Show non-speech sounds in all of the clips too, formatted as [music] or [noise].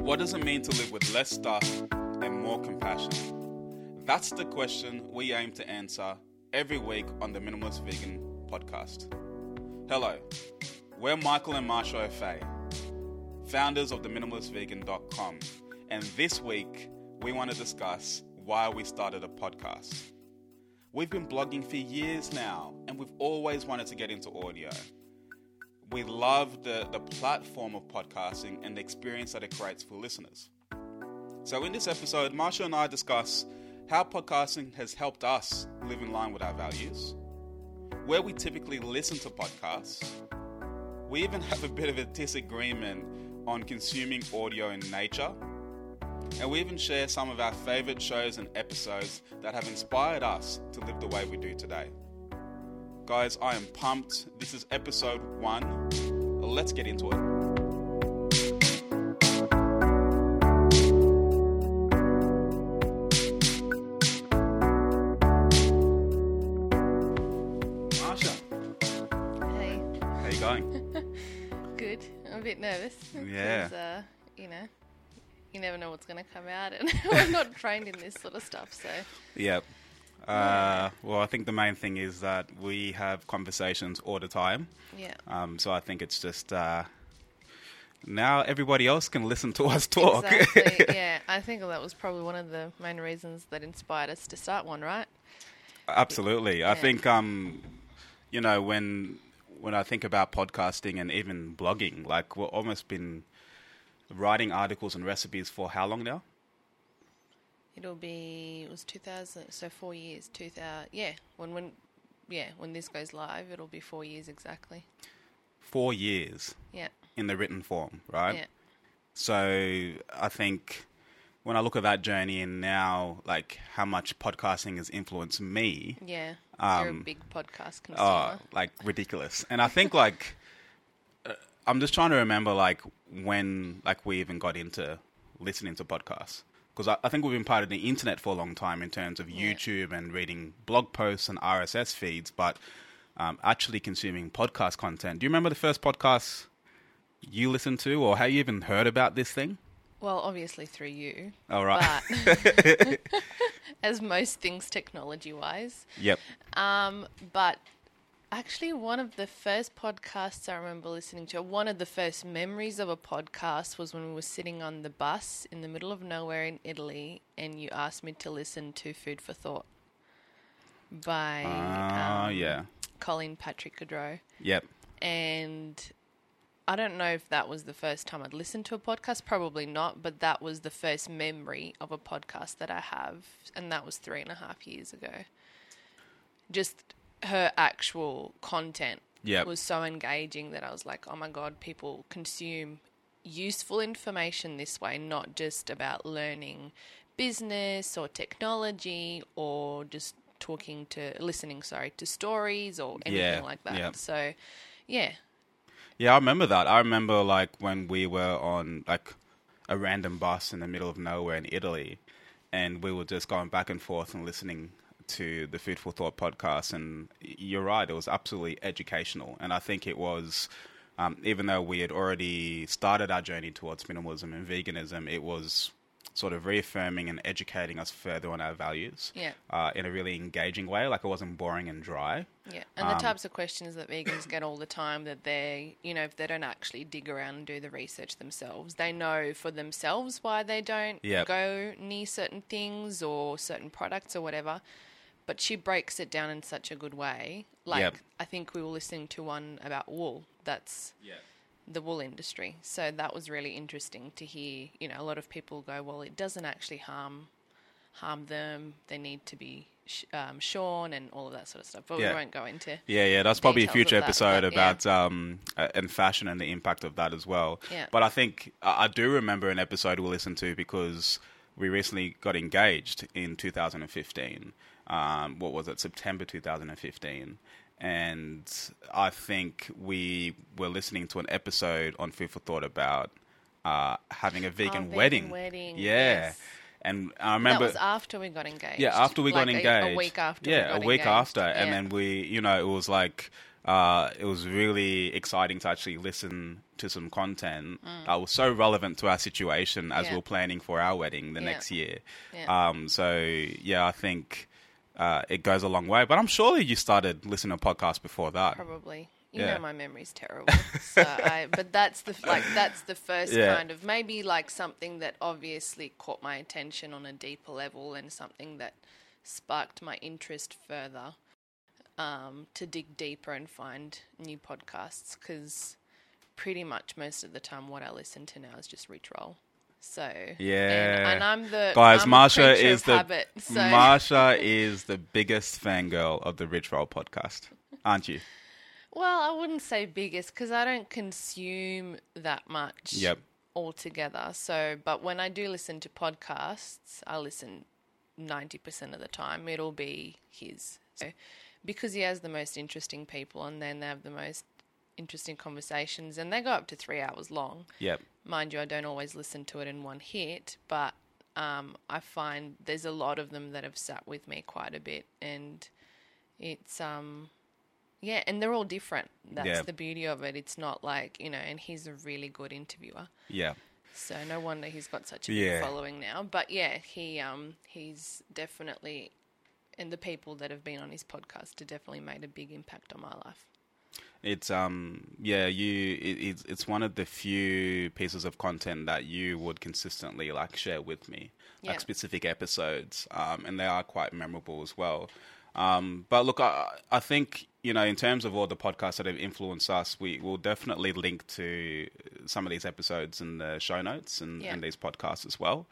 What does it mean to live with less stuff and more compassion? That's the question we aim to answer every week on the Minimalist Vegan podcast. Hello, we're Michael and Marsha Ofei, founders of theMinimalistVegan.com, and this week we want to discuss why we started a podcast. We've been blogging for years now, and we've always wanted to get into audio we love the, the platform of podcasting and the experience that it creates for listeners. So, in this episode, Marsha and I discuss how podcasting has helped us live in line with our values, where we typically listen to podcasts. We even have a bit of a disagreement on consuming audio in nature. And we even share some of our favorite shows and episodes that have inspired us to live the way we do today. Guys, I am pumped. This is episode one. Let's get into it. Marsha, Hey, how you going? [laughs] good. I'm a bit nervous. Yeah. Uh, you know, you never know what's going to come out, and [laughs] I'm not trained in this sort of stuff, so Yep. Uh, well, I think the main thing is that we have conversations all the time. yeah. Um, so I think it's just uh, now everybody else can listen to us talk. Exactly. [laughs] yeah, I think that was probably one of the main reasons that inspired us to start one, right? Absolutely. I think um, you know when when I think about podcasting and even blogging, like we've almost been writing articles and recipes for how long now? It'll be it was 2000, so four years. 2000, yeah. When when yeah when this goes live, it'll be four years exactly. Four years Yeah. in the written form, right? Yeah. So I think when I look at that journey and now, like how much podcasting has influenced me, Yeah. You're a Um, big podcast oh, consumer. like ridiculous. And I think like [laughs] uh, I'm just trying to remember like when like we even got into listening to podcasts because I, I think we've been part of the internet for a long time in terms of Yeah. YouTube and reading blog posts and RSS feeds, but um, actually consuming podcast content. Do you remember the first podcast you listened to, or how you even heard about this thing? Well, obviously through you. All right. But [laughs] [laughs] as most things technology wise. Yep. Um, but actually one of the first podcasts I remember listening to, one of the first memories of a podcast was when we were sitting on the bus in the middle of nowhere in Italy and you asked me to listen to Food for Thought by Ah, um, yeah. Colleen Patrick-Goudreau. Yep. And I don't know if that was the first time I'd listened to a podcast, probably not, but that was the first memory of a podcast that I have, and that was three and a half years ago. Just her actual content Yep. was so engaging that I was like, oh my God, people consume useful information this way, not just about learning business or technology or just talking to, listening, sorry, to stories or anything Yeah, like that. yeah. So, yeah, Yeah, I remember that. I remember like when we were on like a random bus in the middle of nowhere in Italy, and we were just going back and forth and listening to the Food for Thought podcast. And you're right, it was absolutely educational. And I think it was, um, even though we had already started our journey towards minimalism and veganism, it was sort of reaffirming and educating us further on our values Yeah. uh, in a really engaging way. Like it wasn't boring and dry. Yeah, and the types of questions that vegans get all the time that they, you know, if they don't actually dig around and do the research themselves, they know for themselves why they don't Yep. go near certain things or certain products or whatever. But she breaks it down in such a good way. Like, Yep. I think we were listening to one about wool. That's Yeah. the wool industry. So that was really interesting to hear. You know, a lot of people go, well, it doesn't actually harm harm them. They need to be sh- um, shorn and all of that sort of stuff. But Yeah. we won't go into. Yeah, yeah, that's probably a future that, episode but yeah. about um uh, and fashion and the impact of that as well. Yeah. But I think I I do remember an episode we listened to because we recently got engaged in 2015. Um, what was it? September 2015. And I think we were listening to an episode on Food for Thought about uh, having a vegan, vegan wedding. wedding, Yeah. yes. And I remember that was after we got engaged. yeah, after we Like got engaged. A, week after. Yeah, we a week engaged. after, and Yeah. then we, you know, it was like uh, it was really exciting to actually listen to some content that was so relevant to our situation as Mm. Yeah. we we're planning for our wedding the Yeah. next year. Yeah. Um, so yeah, I think uh, it goes a long way. But I'm sure you started listening to podcasts before that. Probably. You Yeah. know my memory's terrible. so I, but that's the like that's the first Yeah. kind of maybe like something that obviously caught my attention on a deeper level and something that sparked my interest further um, to dig deeper and find new podcasts because pretty much most of the time what I listen to now is just Rich Roll. So Yeah. and, and I'm the Guys, I'm Marsha is the habit, so. Marsha [laughs] is the biggest fangirl of the Rich Roll podcast, aren't you? Well, I wouldn't say biggest because I don't consume that much Yep. altogether. So, but when I do listen to podcasts, I listen 90% of the time. It'll be his. So, because he has the most interesting people and then they have the most interesting conversations and they go up to three hours long. Yep. Mind you, I don't always listen to it in one hit, but um, I find there's a lot of them that have sat with me quite a bit, and it's um, yeah, and they're all different. That's Yeah. the beauty of it. It's not like you know, and he's a really good interviewer, Yeah. so no wonder he's got such a Yeah. big following now. But yeah, he um, he's definitely, and the people that have been on his podcast have definitely made a big impact on my life. It's um yeah you it, it's it's one of the few pieces of content that you would consistently like share with me Yeah. like specific episodes um and they are quite memorable as well um but look I I think you know in terms of all the podcasts that have influenced us we will definitely link to some of these episodes in the show notes and, Yeah. and these podcasts as well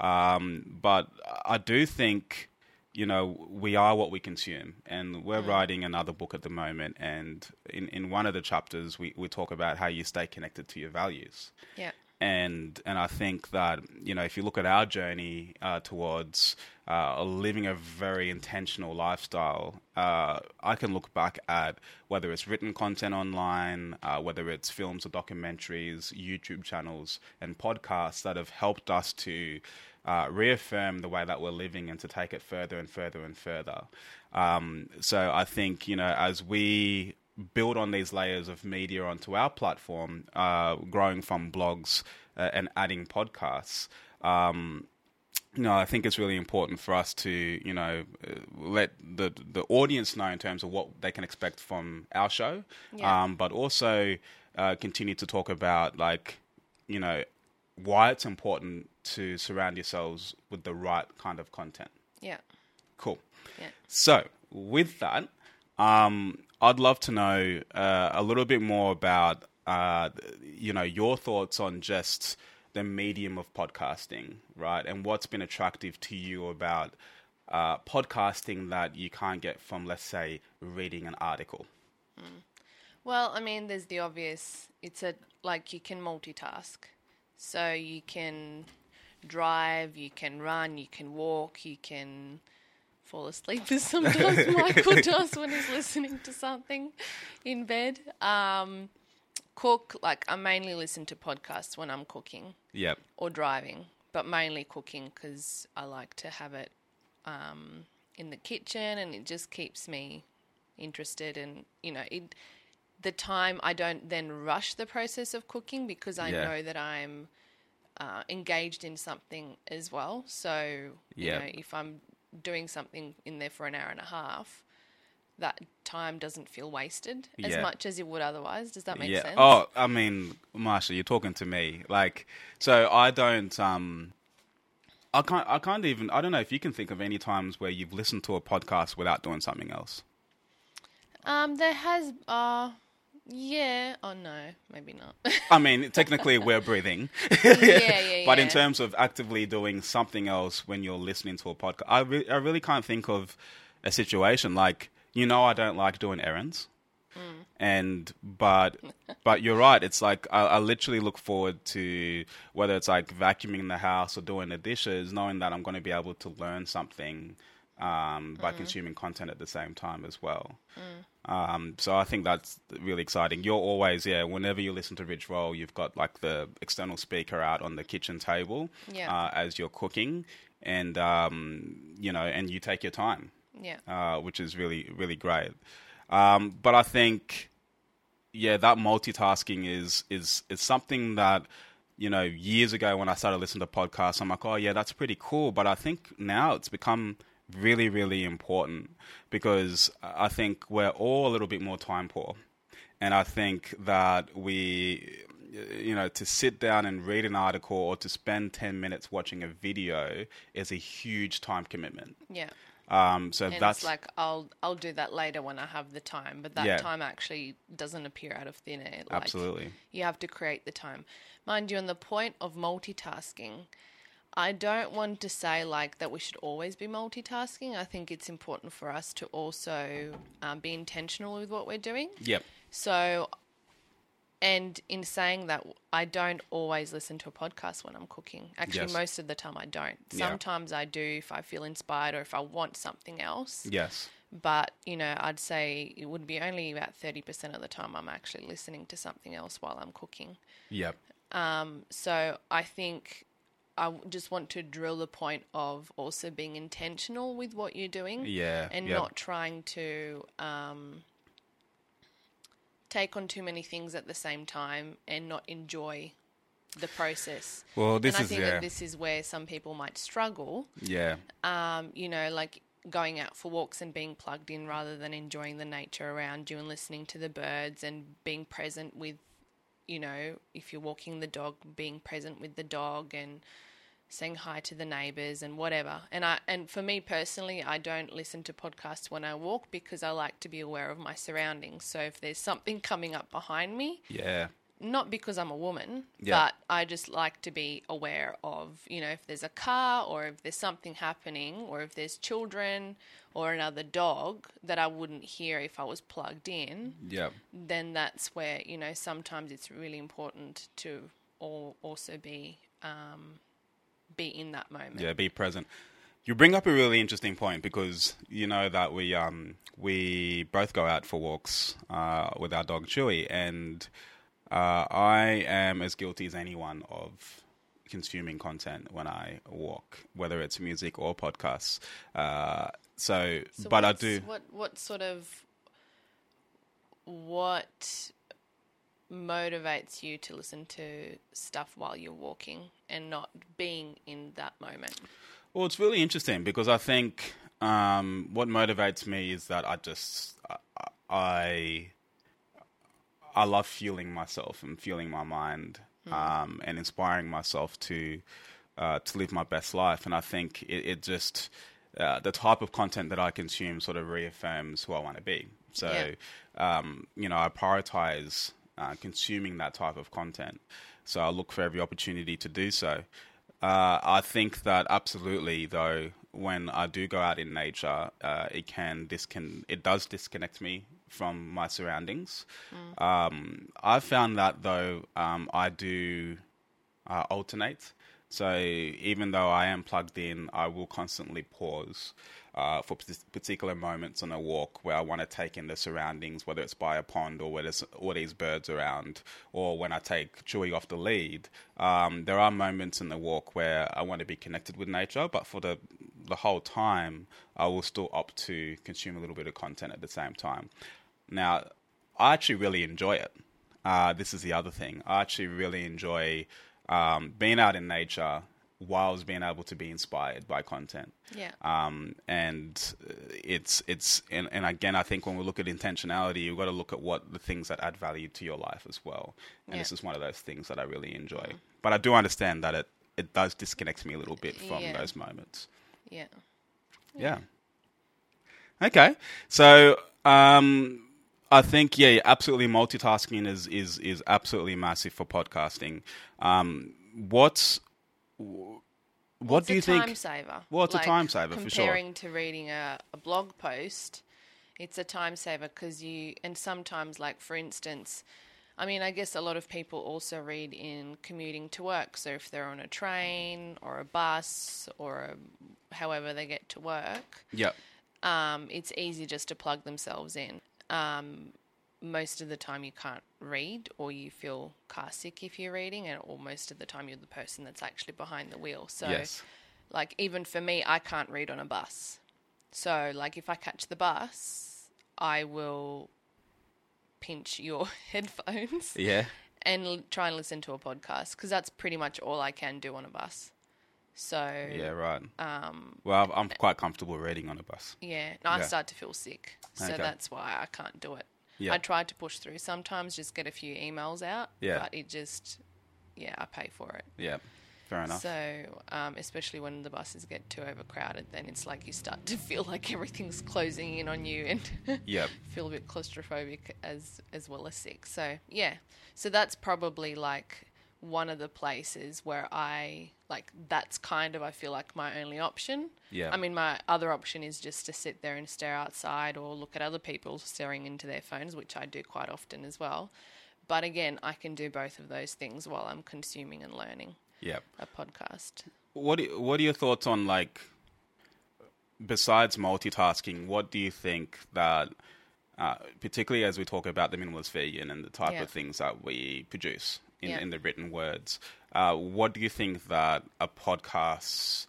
um but I do think you know, we are what we consume. And we're writing another book at the moment. And in, in one of the chapters, we, we talk about how you stay connected to your values. Yeah, And, and I think that, you know, if you look at our journey uh, towards uh, living a very intentional lifestyle, uh, I can look back at whether it's written content online, uh, whether it's films or documentaries, YouTube channels, and podcasts that have helped us to uh, reaffirm the way that we're living and to take it further and further and further. Um, so I think, you know, as we build on these layers of media onto our platform, uh, growing from blogs uh, and adding podcasts, um, you know, I think it's really important for us to, you know, uh, let the the audience know in terms of what they can expect from our show, Yeah. um, but also uh, continue to talk about like, you know, why it's important to surround yourselves with the right kind of content. yeah, Cool. yeah. So, with that, um, I'd love to know uh, a little bit more about, uh, you know, your thoughts on just the medium of podcasting, right? And what's been attractive to you about uh, podcasting that you can't get from, let's say, reading an article. Well, I mean, there's the obvious. It's a like you can multitask, so you can drive, you can run, you can walk, you can fall asleep as [laughs] sometimes [laughs] Michael does when he's listening to something in bed. Um, cook, like I mainly listen to podcasts when I'm cooking Yep. or driving, but mainly cooking because I like to have it um, in the kitchen, and it just keeps me interested. And you know, it the time I don't then rush the process of cooking because I Yeah. know that I'm uh, engaged in something as well. So you Yeah. know, if I'm doing something in there for an hour and a half. That time doesn't feel wasted as Yeah. much as it would otherwise. Does that make yeah. sense? Oh, I mean, Marsha, you're talking to me. Like, so I don't. Um, I can't. I can't even. I don't know if you can think of any times where you've listened to a podcast without doing something else. Um, there has, uh, yeah. Oh no, maybe not. I mean, technically, we're [laughs] breathing. yeah, yeah, yeah, [laughs] But in terms of actively doing something else when you're listening to a podcast, I, re- I really can't think of a situation like you know I don't like doing errands, Mm. and but but you're right. It's like I, I literally look forward to whether it's like vacuuming the house or doing the dishes, knowing that I'm going to be able to learn something um, Mm. by consuming content at the same time as well. Um, so I think that's really exciting. You're always, yeah, whenever you listen to Rich Roll, you've got like the external speaker out on the kitchen table Yeah. uh, as you're cooking, and um, you know, and you take your time, yeah. uh, which is really really great. Um, but I think, yeah, that multitasking is is is something that you know years ago when I started listening to podcasts, I'm like, oh yeah, that's pretty cool. But I think now it's become really really important because I think we're all a little bit more time poor, and I think that we you know, to sit down and read an article or to spend 10 minutes watching a video is a huge time commitment. Yeah. Um, so And that's it's like I'll I'll do that later when I have the time, but that Yeah. time actually doesn't appear out of thin air. Like, absolutely. You have to create the time. Mind you, on the point of multitasking, I don't want to say like that we should always be multitasking. I think it's important for us to also um, be intentional with what we're doing. Yep. So, and in saying that, I don't always listen to a podcast when I'm cooking. Actually, Yes. most of the time I don't. Yeah. Sometimes I do if I feel inspired or if I want something else. Yes. But, you know, I'd say it would be only about 30% of the time I'm actually listening to something else while I'm cooking. Yep. Um, So I think I just want to drill the point of also being intentional with what you're doing Yeah. and yep. not trying to um, take on too many things at the same time and not enjoy the process. Well, this and I is think yeah. that this is where some people might struggle. yeah. Um, you know, like going out for walks and being plugged in rather than enjoying the nature around you and listening to the birds and being present with, you know, if you're walking the dog, being present with the dog and saying hi to the neighbors and whatever. And I and for me personally, I don't listen to podcasts when I walk because I like to be aware of my surroundings. So if there's something coming up behind me, Yeah. not because I'm a woman, Yeah. but I just like to be aware of, you know, if there's a car or if there's something happening or if there's children or another dog that I wouldn't hear if I was plugged in, Yep. then that's where, you know, sometimes it's really important to al- also be um, be in that moment. Yeah, be present. You bring up a really interesting point because you know that we um we both go out for walks uh, with our dog Chewy, and uh, I am as guilty as anyone of consuming content when I walk, whether it's music or podcasts. Uh, so, So but I do. What what sort of what motivates you to listen to stuff while you're walking and not being in that moment? Well, it's really interesting because I think um, what motivates me is that I just I, I I love fueling myself and fueling my mind um, and inspiring myself to uh, to live my best life. And I think it, it just uh, the type of content that I consume sort of reaffirms who I want to be. So um, you know, I prioritize uh, consuming that type of content. So I look for every opportunity to do so. Uh, I think that absolutely, though, when I do go out in nature, uh, it can discon- it does disconnect me from my surroundings. Um, I've found that though, um, I do uh, alternate. So even though I am plugged in, I will constantly pause uh, for particular moments on a walk where I want to take in the surroundings, whether it's by a pond or where there's all these birds around, or when I take Chewy off the lead. Um, there are moments in the walk where I want to be connected with nature, but for the the whole time, I will still opt to consume a little bit of content at the same time. Now, I actually really enjoy it. Uh, this is the other thing. I actually really enjoy um, being out in nature whilst being able to be inspired by content. Yeah. Um, and it's it's and, and again, I think when we look at intentionality, you've got to look at what the things that add value to your life as well. And Yeah. this is one of those things that I really enjoy. But I do understand that it it does disconnect me a little bit from Yeah. those moments. yeah. Yeah. Okay. So um, I think yeah, absolutely multitasking is is is absolutely massive for podcasting. Um, what's what it's do you a think? time saver. Well, it's a time saver, for sure. Comparing to reading a, a blog post, it's a time saver because you and sometimes, like for instance, I mean, I guess a lot of people also read in commuting to work. So if they're on a train or a bus or a, however they get to work, Yeah. um, it's easy just to plug themselves in. Um, most of the time, you can't read, or you feel car sick if you're reading, and or most of the time, you're the person that's actually behind the wheel. So, Yes. like even for me, I can't read on a bus. So, like if I catch the bus, I will pinch your [laughs] headphones Yeah. and l- try and listen to a podcast because that's pretty much all I can do on a bus. So Yeah, right. Um, well, I'm quite comfortable reading on a bus. Yeah, I Yeah. start to feel sick, so Okay. that's why I can't do it. Yeah. I tried to push through sometimes, just get a few emails out, Yeah. but it just, yeah, I pay for it. Yeah, fair enough. So, um, especially when the buses get too overcrowded, then it's like you start to feel like everything's closing in on you and [laughs] yeah, feel a bit claustrophobic as as well as sick. So yeah, so that's probably like one of the places where I like that's kind of I feel like my only option. Yeah. I mean, my other option is just to sit there and stare outside or look at other people staring into their phones, which I do quite often as well. But again, I can do both of those things while I'm consuming and learning yeah. a podcast. What What are your thoughts on like? Besides multitasking, what do you think that, uh, particularly as we talk about the minimalist vegan and the type Yeah. of things that we produce in, Yeah. in the written words, uh, what do you think that a podcast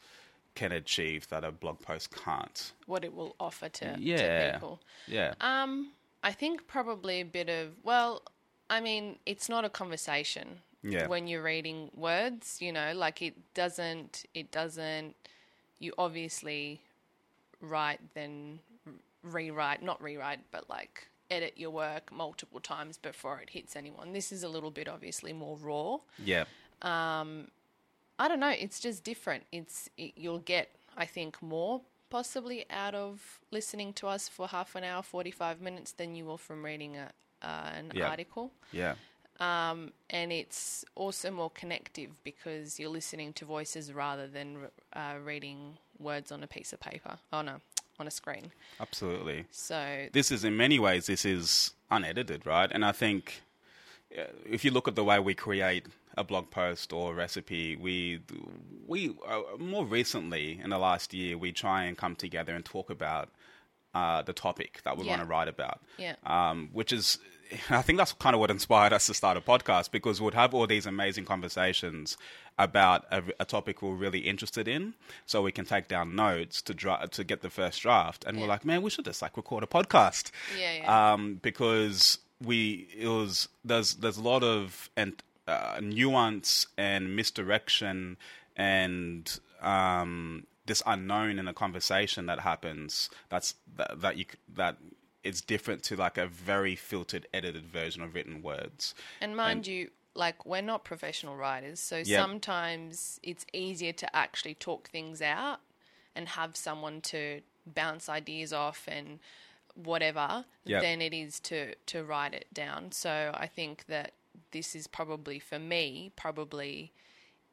can achieve that a blog post can't? What it will offer to, Yeah. to people. Yeah, Um, I think probably a bit of well, I mean, it's not a conversation. Yeah. When you're reading words, you know, like it doesn't. It doesn't. You obviously write, then rewrite, not rewrite, but like edit your work multiple times before it hits anyone. This is a little bit obviously more raw. yeah, Um, I don't know. It's just different. It's it, you'll get, I think, more possibly out of listening to us for half an hour, forty-five minutes than you will from reading a, uh, an Yeah. article. yeah, Um, And it's also more connective because you're listening to voices rather than uh, reading words on a piece of paper. Oh no, on a screen. absolutely. So this is in many ways this is unedited, right? And I think uh, if you look at the way we create a blog post or a recipe, we we uh, more recently in the last year we try and come together and talk about uh, the topic that we Yeah. want to write about. Yeah. Um, which is, I think that's kind of what inspired us to start a podcast because we'd have all these amazing conversations about a, a topic we're really interested in, so we can take down notes to dra- to get the first draft. And we're like, man, we should just like record a podcast. Yeah, yeah. Um, because we it was there's there's a lot of and uh, nuance and misdirection and um, this unknown in a conversation that happens. That's that, that you that it's different to like a very filtered, edited version of written words. And mind you, like we're not professional writers, so Yeah. sometimes it's easier to actually talk things out and have someone to bounce ideas off and whatever Yep. than it is to to write it down. So I think that this is probably for me probably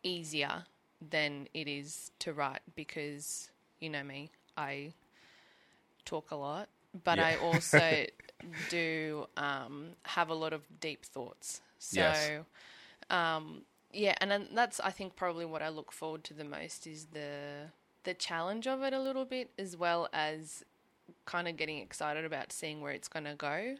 easier than it is to write because you know me, I talk a lot, but Yeah. I also [laughs] do um, have a lot of deep thoughts. So, Yes. um, yeah, and then that's I think probably what I look forward to the most is the the challenge of it a little bit, as well as kind of getting excited about seeing where it's going to go,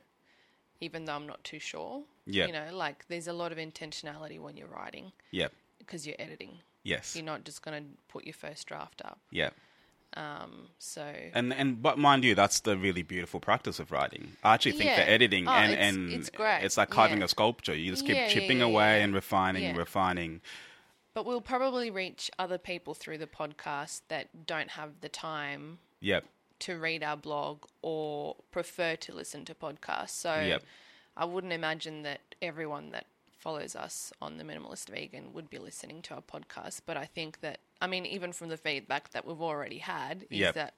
even though I'm not too sure. Yeah. you know, like there's a lot of intentionality when you're writing Yep. because you're editing. Yes. You're not just going to put your first draft up. Yeah. Um, so And and but mind you, that's the really beautiful practice of writing. I actually think Yeah. the editing Oh, and it's- and it's great. it's like carving Yeah. a sculpture. You just keep Yeah, chipping away and refining, refining. But we'll probably reach other people through the podcast that don't have the time Yep. to read our blog or prefer to listen to podcasts. So Yep. I wouldn't imagine that everyone that follows us on the Minimalist Vegan would be listening to our podcast. But I think that, I mean, even from the feedback that we've already had, is Yep. that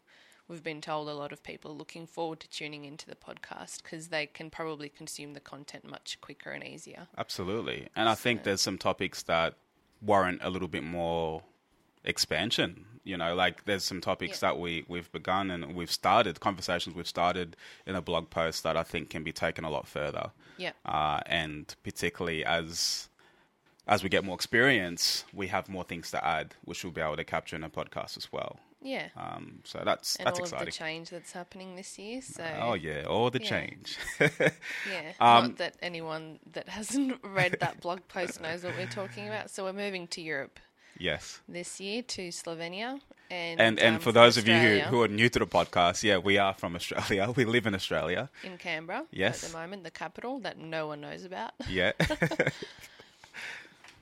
we've been told a lot of people are looking forward to tuning into the podcast because they can probably consume the content much quicker and easier. Absolutely. And I think there's some topics that warrant a little bit more expansion. You know, like there's some topics Yeah. that we, we've begun and we've started, conversations we've started in a blog post that I think can be taken a lot further. Yeah. Uh, and particularly as as we get more experience, we have more things to add, which we'll be able to capture in a podcast as well. Yeah. Um, so that's and that's all of the change that's happening this year. So Oh yeah, all the Yeah. change. [laughs] Yeah, Um, not that anyone that hasn't [laughs] read that blog post knows what we're talking about. So we're moving to Europe Yes. this year to Slovenia. And And and um, for those of you who, who are new to the podcast, yeah, we are from Australia. [laughs] We live in Australia. in Canberra Yes. at the moment, the capital that no one knows about. [laughs] Yeah.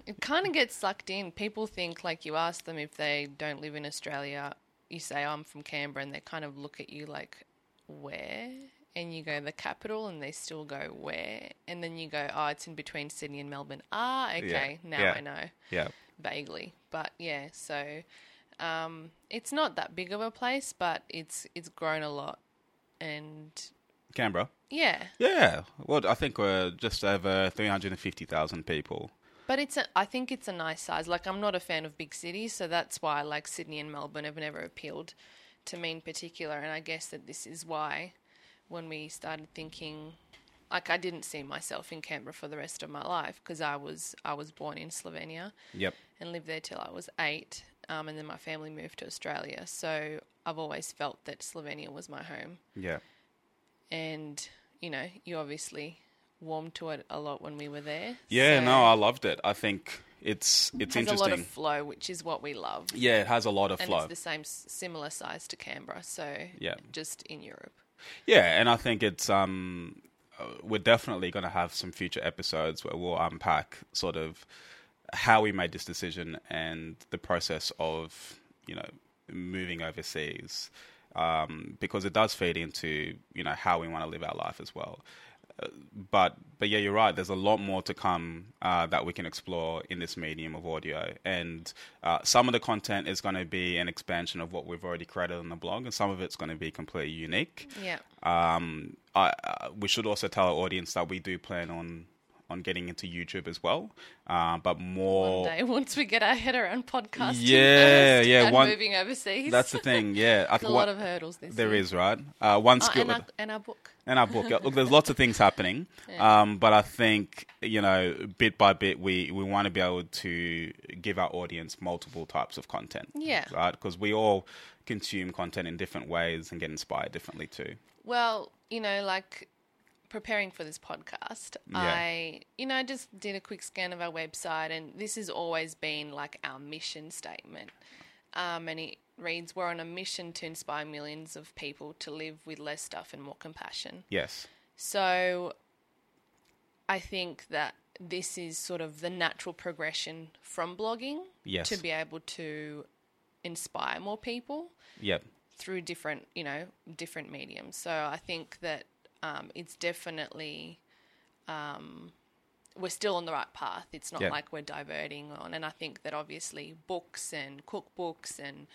It kind of gets sucked in. People think like you ask them if they don't live in Australia, you say I'm from Canberra, and they kind of look at you like, where? And you go the capital, and they still go where? And then you go, oh, it's in between Sydney and Melbourne. Ah, okay, now yeah. I know yeah. Vaguely. But yeah, so um, it's not that big of a place, but it's it's grown a lot, and Canberra. yeah, Yeah. Well, I think we're just over 350,000 people. But it's a, I think it's a nice size. Like I'm not a fan of big cities, so that's why like Sydney and Melbourne have never appealed to me in particular. And I guess that this is why when we started thinking, like I didn't see myself in Canberra for the rest of my life because I was I was born in Slovenia Yep. and lived there till I was eight, um, and then my family moved to Australia. So I've always felt that Slovenia was my home, Yeah. and you know you obviously warmed to it a lot when we were there. Yeah, So- no, I loved it. I think it's it's has interesting. a lot of flow, which is what we love. yeah, it has a lot of And flow. it's the same, similar size to Canberra, so Yeah. just in Europe. Yeah, and I think it's um we're definitely going to have some future episodes where we'll unpack sort of how we made this decision and the process of you know moving overseas um, because it does feed into you know how we want to live our life as well. Uh, but but yeah, you're right. There's a lot more to come uh, that we can explore in this medium of audio, and uh, some of the content is going to be an expansion of what we've already created on the blog, and some of it's going to be completely unique. Yeah. Um, I, uh, we should also tell our audience that we do plan on on getting into YouTube as well, uh, but more. One day, [laughs] once we get our head around podcasting, Yeah, yeah, and one- moving overseas. That's the thing, [laughs] yeah. I a lot of hurdles this there is right. Uh, one Oh, skill and, our, and our book. and our book. Look, there's lots of things happening, [laughs] um, but I think you know, bit by bit, we we want to be able to give our audience multiple types of content. Yeah. right, because we all consume content in different ways and get inspired differently too. Well, you know, like preparing for this podcast, Yeah. I, you know, I just did a quick scan of our website, and this has always been like our mission statement. Um, and it reads, "We're on a mission to inspire millions of people to live with less stuff and more compassion." Yes. So I think that this is sort of the natural progression from blogging Yes. to be able to inspire more people Yep. Through different, you know, different mediums. So I think that um, it's definitely um, we're still on the right path. It's not Yeah. like we're diverting on. And I think that obviously books and cookbooks and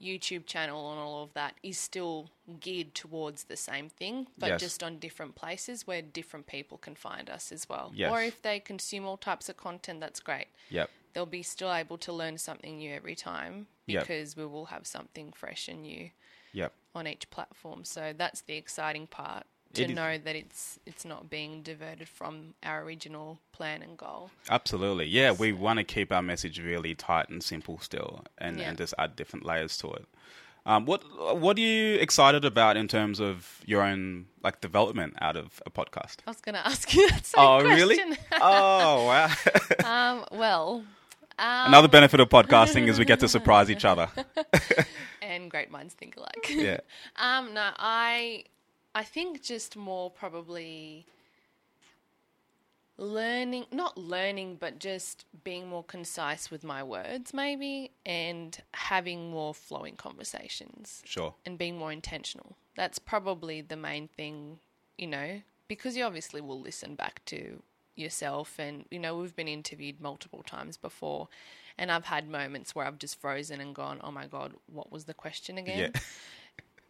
YouTube channel and all of that is still geared towards the same thing, but Yes. just on different places where different people can find us as well. Yes. Or if they consume all types of content, that's great Yep. They'll be still able to learn something new every time Yep. because we will have something fresh and new Yep. on each platform. So that's the exciting part to It is- know that it's it's not being diverted from our original plan and goal. Absolutely. Yeah, we want to keep our message really tight and simple still, and, Yeah. and just add different layers to it. Um, what what are you excited about in terms of your own like development out of a podcast? I was going [laughs] to ask you that same Oh, question. really? oh, wow. [laughs] um, well, um, Another benefit of podcasting is we get to surprise each other. [laughs] and great minds think alike. [laughs] Yeah. Um, no, I I think just more probably learning not learning but just being more concise with my words maybe and having more flowing conversations Sure. and being more intentional. That's probably the main thing, you know, because you obviously will listen back to yourself and you know, we've been interviewed multiple times before and I've had moments where I've just frozen and gone, "Oh my god, what was the question again?" Yeah.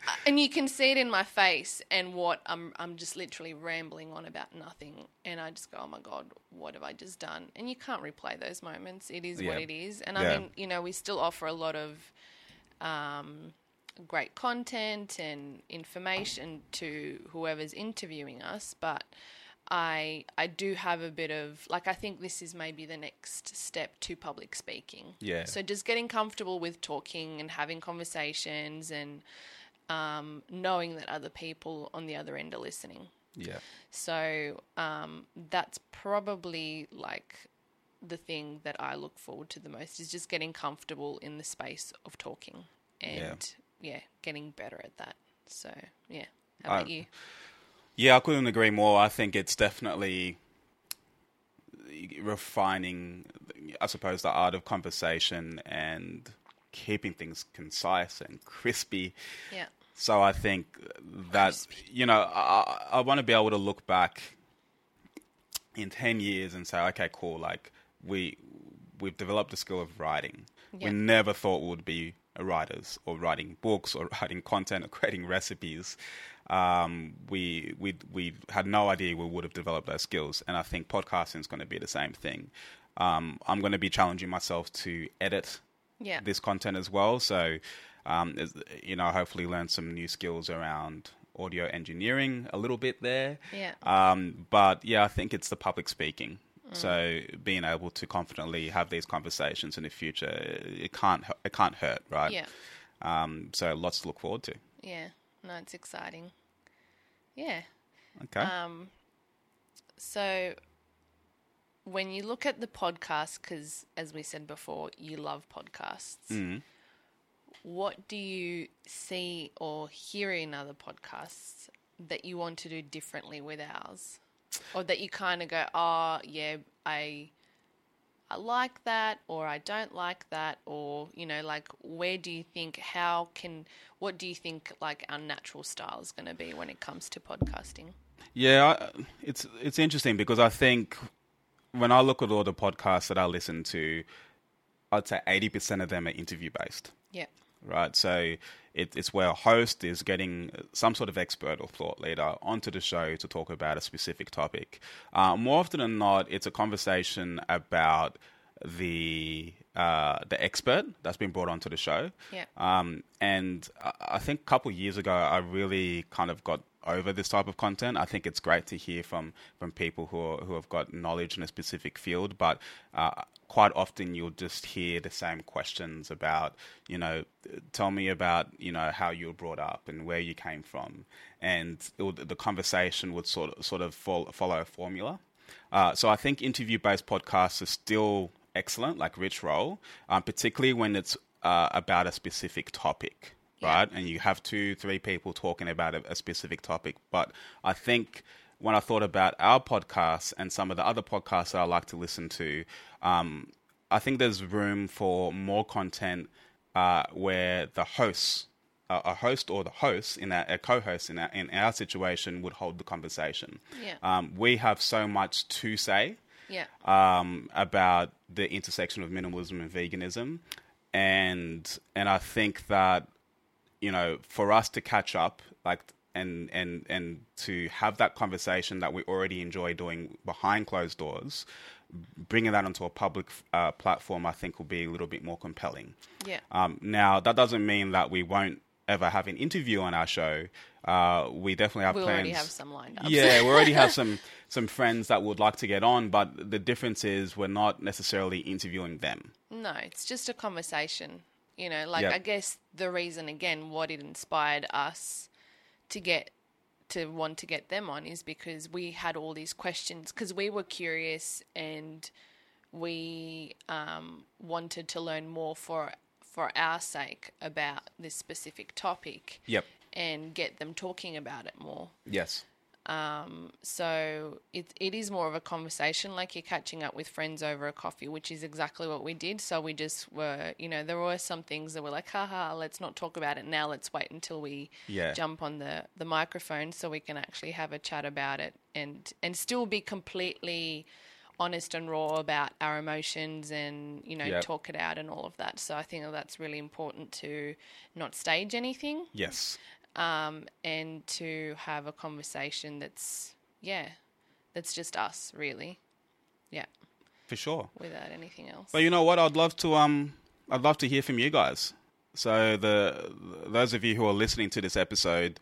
[laughs] and you can see it in my face and what I'm I'm just literally rambling on about nothing and I just go, "Oh my god, what have I just done?" And you can't replay those moments. It is what it is. And Yeah. I mean, you know, we still offer a lot of um, great content and information to whoever's interviewing us, but I I do have a bit of like I think this is maybe the next step to public speaking. Yeah. So just getting comfortable with talking and having conversations and um, knowing that other people on the other end are listening. Yeah. So um, that's probably like the thing that I look forward to the most is just getting comfortable in the space of talking and yeah, getting better at that. So yeah, how about I- you? Yeah, I couldn't agree more. I think it's definitely refining, I suppose, the art of conversation and keeping things concise and crispy. Yeah, So I think that Crispy. you know I, I want to be able to look back in ten years and say, okay, cool. Like we we've developed the skill of writing. Yeah. We never thought would be writers or writing books or [laughs] writing content or creating recipes. Um, we we we had no idea we would have developed those skills, and I think podcasting is going to be the same thing. Um, I'm going to be challenging myself to edit yeah, this content as well. So, um, you know, hopefully learn some new skills around audio engineering a little bit there. yeah, Um, but yeah, I think it's the public speaking. Mm. So being able to confidently have these conversations in the future, it can't it can't hurt, right? yeah, Um, so lots to look forward to. yeah. No, it's exciting. Yeah. Okay. Um, so when you look at the podcast, because as we said before, you love podcasts. Mm. What do you see or hear in other podcasts that you want to do differently with ours, or that you kind of go, "Oh, yeah, I." I like that, or I don't like that, or you know, like, where do you think? How can? What do you think? Like, our natural style is going to be when it comes to podcasting? Yeah, I, it's it's interesting because I think when I look at all the podcasts that I listen to, I'd say eighty percent of them are interview based. Yeah, right? So it, it's where a host is getting some sort of expert or thought leader onto the show to talk about a specific topic. Uh, more often than not, it's a conversation about the uh, the expert that's been brought onto the show. Yeah. Um, and I, I think a couple of years ago, I really kind of got over this type of content. I think it's great to hear from from people who are, who have got knowledge in a specific field, but uh, quite often you'll just hear the same questions about, you know, tell me about you know how you were brought up and where you came from, and would, the conversation would sort of sort of follow a formula. Uh, so I think interview-based podcasts are still excellent, like Rich Roll, um, particularly when it's uh, about a specific topic, Yeah. right? And you have two, three people talking about a, a specific topic. But I think when I thought about our podcast and some of the other podcasts that I like to listen to, um, I think there's room for more content uh, where the hosts, uh, a host or the host in our, a co-host in our, in our situation would hold the conversation. Yeah. Um, we have so much to say yeah, um, about the intersection of minimalism and veganism, and and I think that you know for us to catch up, like and and and to have that conversation that we already enjoy doing behind closed doors, bringing that onto a public uh, platform, I think will be a little bit more compelling. yeah, Um, now that doesn't mean that we won't ever have an interview on our show. Uh, we definitely have plans. we plans. already have some lined up. Yeah, we [laughs] already have some some friends that would like to get on, but the difference is we're not necessarily interviewing them. No, it's just a conversation. You know, like Yep. I guess the reason again what it inspired us to get to want to get them on is because we had all these questions because we were curious and we um, wanted to learn more for for our sake about this specific topic Yep. and get them talking about it more. Yes. Um, so it it is more of a conversation, like you're catching up with friends over a coffee, which is exactly what we did. So we just were, you know, there were some things that were like, haha, let's not talk about it now. Let's wait until we Yeah. jump on the the microphone so we can actually have a chat about it and and still be completely honest and raw about our emotions and you know Yep. talk it out and all of that. So I think that that's really important to not stage anything Yes. Um, and to have a conversation that's yeah, that's just us really, yeah, For sure. without anything else. But you know what? I'd love to um I'd love to hear from you guys. So the those of you who are listening to this episode,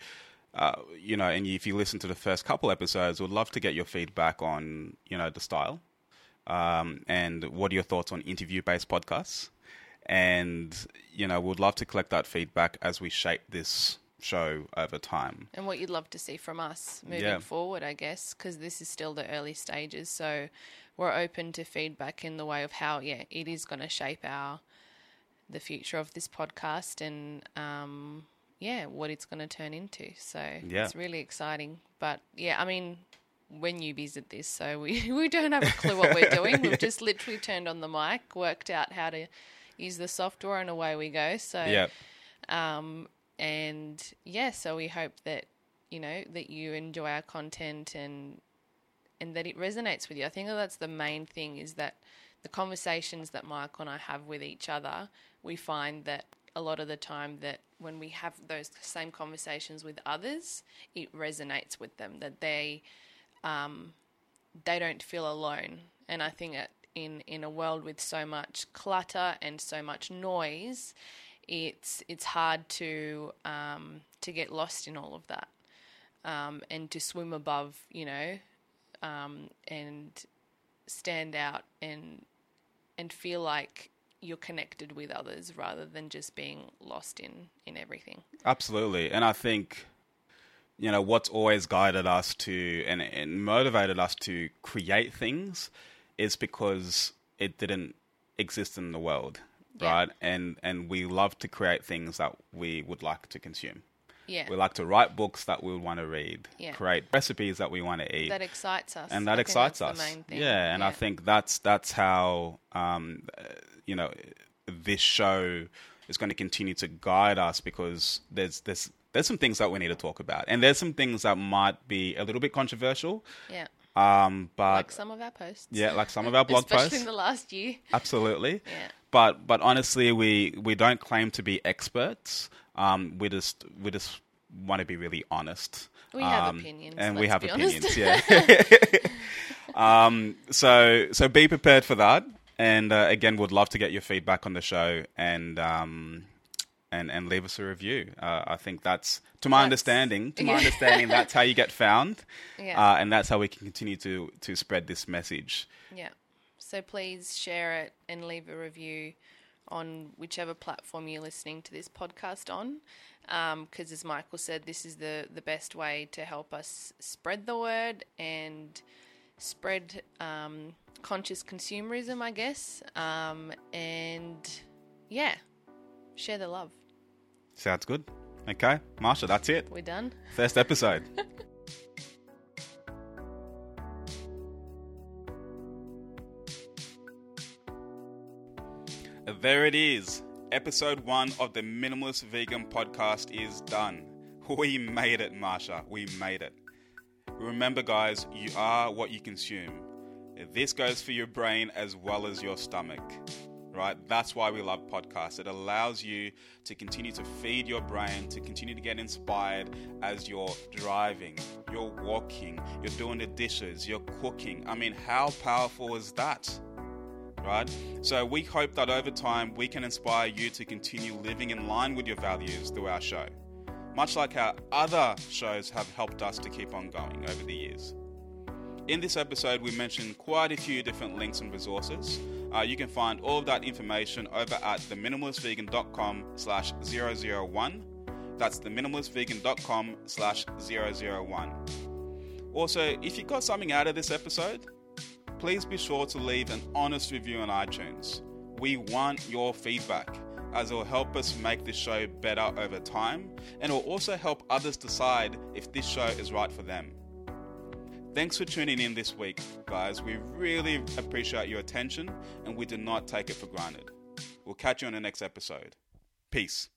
uh, you know, and if you listen to the first couple episodes, would love to get your feedback on you know the style, um, and what are your thoughts on interview-based podcasts, and you know, we'd love to collect that feedback as we shape this show over time. And what you'd love to see from us moving Yeah. forward, I guess, because this is still the early stages. So we're open to feedback in the way of how, yeah, it is going to shape our the future of this podcast and um, yeah, what it's going to turn into. So Yeah. it's really exciting. But yeah, I mean, we're newbies at this, so we, [laughs] we don't have a clue what we're doing. We've [laughs] just literally turned on the mic, worked out how to use the software, and away we go. So Yeah. um, and yeah, so we hope that you know that you enjoy our content and and that it resonates with you. I think that that's the main thing is that the conversations that Michael and I have with each other, we find that a lot of the time that when we have those same conversations with others, it resonates with them that they um, they don't feel alone. And I think that in in a world with so much clutter and so much noise, it's it's hard to um, to get lost in all of that um, and to swim above, you know, um, and stand out and and feel like you're connected with others rather than just being lost in in everything. Absolutely. And I think, you know, what's always guided us to and, and motivated us to create things is because it didn't exist in the world, Yeah. right? And and we love to create things that we would like to consume. Yeah, We like to write books that we would want to read, Yeah. create recipes that we want to eat. that excites us, and that think excites us. The main thing. Yeah, and I think that's that's how um, you know this show is going to continue to guide us because there's there's there's some things that we need to talk about, and there's some things that might be a little bit controversial. yeah, Um, but like some of our posts. yeah, like some of our [laughs] blog especially posts, in the last year. absolutely. Yeah. But but honestly, we we don't claim to be experts. Um, we just we just want to be really honest. We have Um, opinions, and we have be honest. opinions. Yeah. [laughs] um, so so be prepared for that. And uh, again, would love to get your feedback on the show and um, and and leave us a review. Uh, I think that's to my That's- understanding. To my yeah. [laughs] understanding, that's how you get found, Yeah. uh, and that's how we can continue to to spread this message. Yeah. So please share it and leave a review on whichever platform you're listening to this podcast on. Because as Michael said, this is the, the best way to help us spread the word and spread um, conscious consumerism, I guess. Um, and yeah, share the love. Sounds good. Okay, Marsha, that's it. We're done. First episode. [laughs] there it is. Episode one of the Minimalist Vegan podcast is done. [laughs] We made it, Marsha. We made it. Remember, guys, you are what you consume. This goes for your brain as well as your stomach right? That's why we love podcasts. It allows you to continue to feed your brain, to continue to get inspired as you're driving, you're walking, you're doing the dishes, you're cooking. I mean, how powerful is that? Right? So, we hope that over time we can inspire you to continue living in line with your values through our show, much like our other shows have helped us to keep on going over the years. In this episode, we mentioned quite a few different links and resources. Uh, you can find all of that information over at theminimalistvegan.com slash 001. That's theminimalistvegan.com slash 001. Also, if you got something out of this episode, please be sure to leave an honest review on iTunes. We want your feedback as it will help us make this show better over time and it will also help others decide if this show is right for them. Thanks for tuning in this week, guys. We really appreciate your attention and we do not take it for granted. We'll catch you on the next episode. Peace.